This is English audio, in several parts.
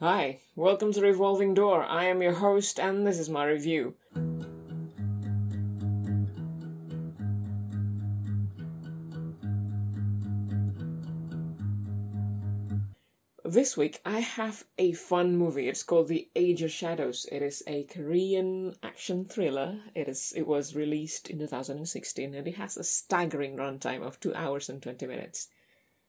Hi, welcome to Revolving Door. I am your host, and this is my review. This week I have a fun movie. It's called The Age of Shadows. It is a Korean action thriller. It is it was released in 2016 and it has a staggering runtime of 2 hours and 20 minutes.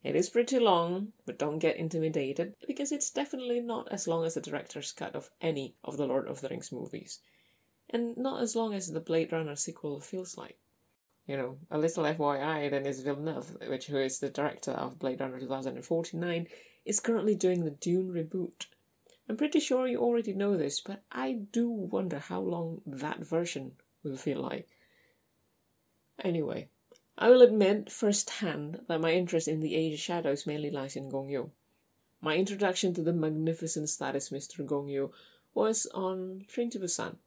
It is pretty long, but don't get intimidated because it's definitely not as long as the director's cut of any of the Lord of the Rings movies. And not as long as the Blade Runner sequel feels like. You know, a little FYI, Denis Villeneuve, which who is the director of Blade Runner 2049, is currently doing the Dune reboot. I'm pretty sure you already know this, but I do wonder how long that version will feel like. Anyway, I will admit firsthand that my interest in the Age of Shadows mainly lies in Gong Yoo. My introduction to the magnificence that is Mr. Gong Yoo was on Train to Busan.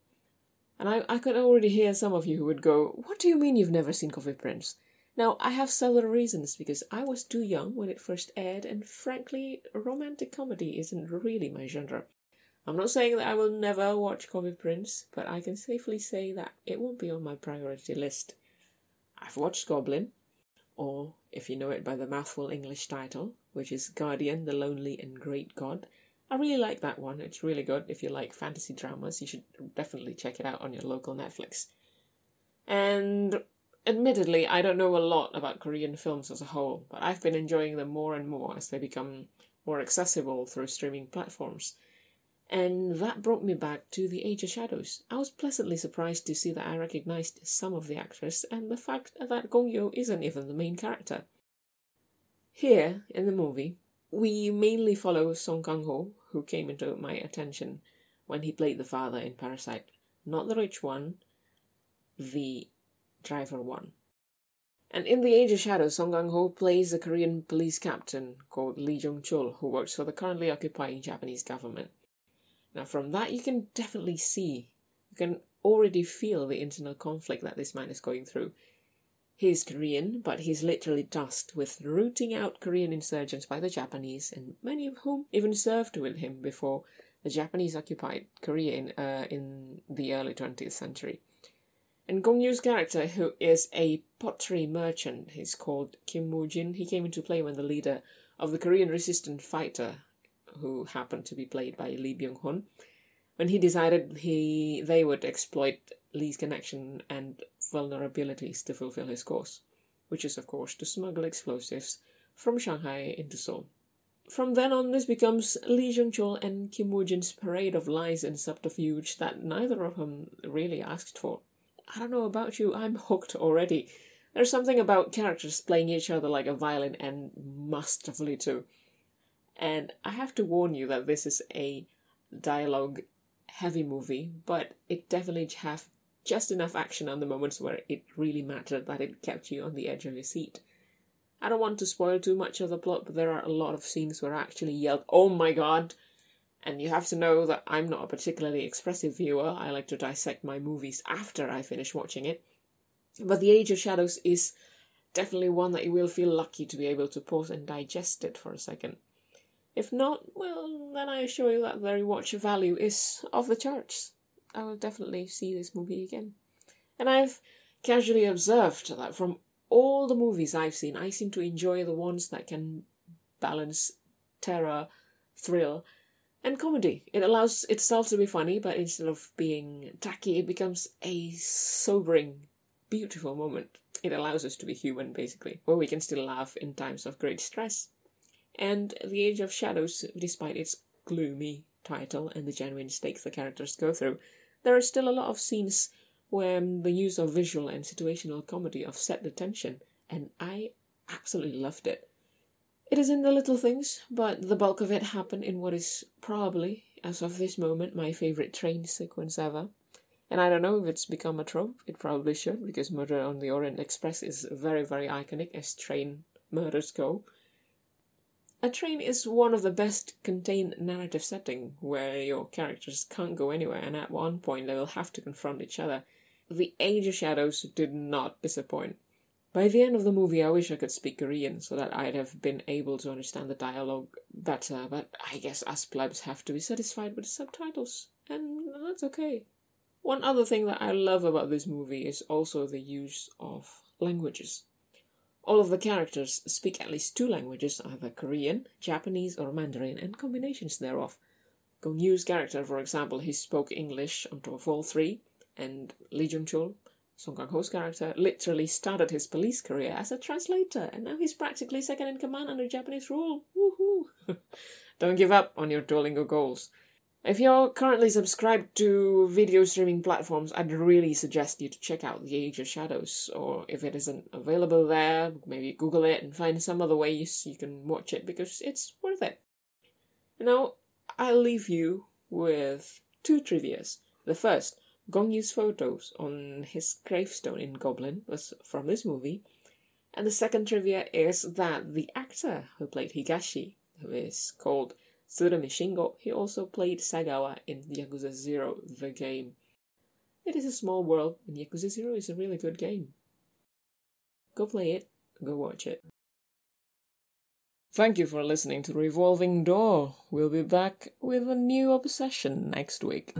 And I, I could already hear some of you who would go, What do you mean you've never seen Coffee Prince? Now, I have several reasons because I was too young when it first aired, and frankly, romantic comedy isn't really my genre. I'm not saying that I will never watch Coffee Prince, but I can safely say that it won't be on my priority list. I've watched Goblin, or if you know it by the mouthful English title, which is Guardian, the Lonely and Great God. I really like that one. It's really good. If you like fantasy dramas, you should definitely check it out on your local Netflix. And admittedly, I don't know a lot about Korean films as a whole, but I've been enjoying them more and more as they become more accessible through streaming platforms. And that brought me back to The Age of Shadows. I was pleasantly surprised to see that I recognized some of the actors and the fact that Gong Yoo isn't even the main character. Here, in the movie, we mainly follow Song Kang Ho, who came into my attention when he played the father in Parasite. Not the rich one, the driver one. And in The Age of Shadows, Song Kang Ho plays a Korean police captain called Lee Jong Chul, who works for the currently occupying Japanese government. Now, from that, you can definitely see, you can already feel the internal conflict that this man is going through. He's Korean, but he's literally tasked with rooting out Korean insurgents by the Japanese, and many of whom even served with him before the Japanese occupied Korea in, uh, in the early 20th century. And Gong Yoo's character, who is a pottery merchant, is called Kim Woo Jin. He came into play when the leader of the Korean resistance fighter, who happened to be played by Lee Byung Hun, when he decided he they would exploit Lee's connection and vulnerabilities to fulfill his cause, which is of course to smuggle explosives from Shanghai into Seoul. From then on, this becomes Lee Jung Chul and Kim Woo Jin's parade of lies and subterfuge that neither of them really asked for. I don't know about you, I'm hooked already. There's something about characters playing each other like a violin and masterfully too. And I have to warn you that this is a dialogue heavy movie, but it definitely have just enough action on the moments where it really mattered that it kept you on the edge of your seat. I don't want to spoil too much of the plot, but there are a lot of scenes where I actually yelled, Oh my god! And you have to know that I'm not a particularly expressive viewer. I like to dissect my movies after I finish watching it. But The Age of Shadows is definitely one that you will feel lucky to be able to pause and digest it for a second. If not, well, then I assure you that the rewatch value is off the charts. I will definitely see this movie again. And I've casually observed that from all the movies I've seen, I seem to enjoy the ones that can balance terror, thrill, and comedy. It allows itself to be funny, but instead of being tacky, it becomes a sobering, beautiful moment. It allows us to be human, basically, where we can still laugh in times of great stress. And The Age of Shadows, despite its gloomy title and the genuine stakes the characters go through, there are still a lot of scenes where um, the use of visual and situational comedy offset the tension, and I absolutely loved it. It is in the little things, but the bulk of it happened in what is probably, as of this moment, my favorite train sequence ever. And I don't know if it's become a trope. It probably should, because Murder on the Orient Express is very, very iconic as train murders go. A train is one of the best contained narrative setting where your characters can't go anywhere and at one point they will have to confront each other. The Age of Shadows did not disappoint. By the end of the movie, I wish I could speak Korean so that I'd have been able to understand the dialogue better, but I guess us plebs have to be satisfied with the subtitles, and that's okay. One other thing that I love about this movie is also the use of languages. All of the characters speak at least two languages, either Korean, Japanese, or Mandarin, and combinations thereof. Gong Yoo's character, for example, he spoke English on top of all three, and Lee Jung Chul Song Kang Ho's character literally started his police career as a translator, and now he's practically second in command under Japanese rule. Woohoo! Don't give up on your Duolingo goals. If you're currently subscribed to video streaming platforms, I'd really suggest you to check out The Age of Shadows, or if it isn't available there, maybe Google it and find some other ways you can watch it because it's worth it. Now, I'll leave you with two trivias. The first, Gong Yoo's photos on his gravestone in Goblin was from this movie. And the second trivia is that the actor who played Higashi, who is called Tsurumi Shingo, he also played Sagawa in Yakuza 0, the game. It is a small world, and Yakuza 0 is a really good game. Go play it, go watch it. Thank you for listening to Revolving Door. We'll be back with a new obsession next week.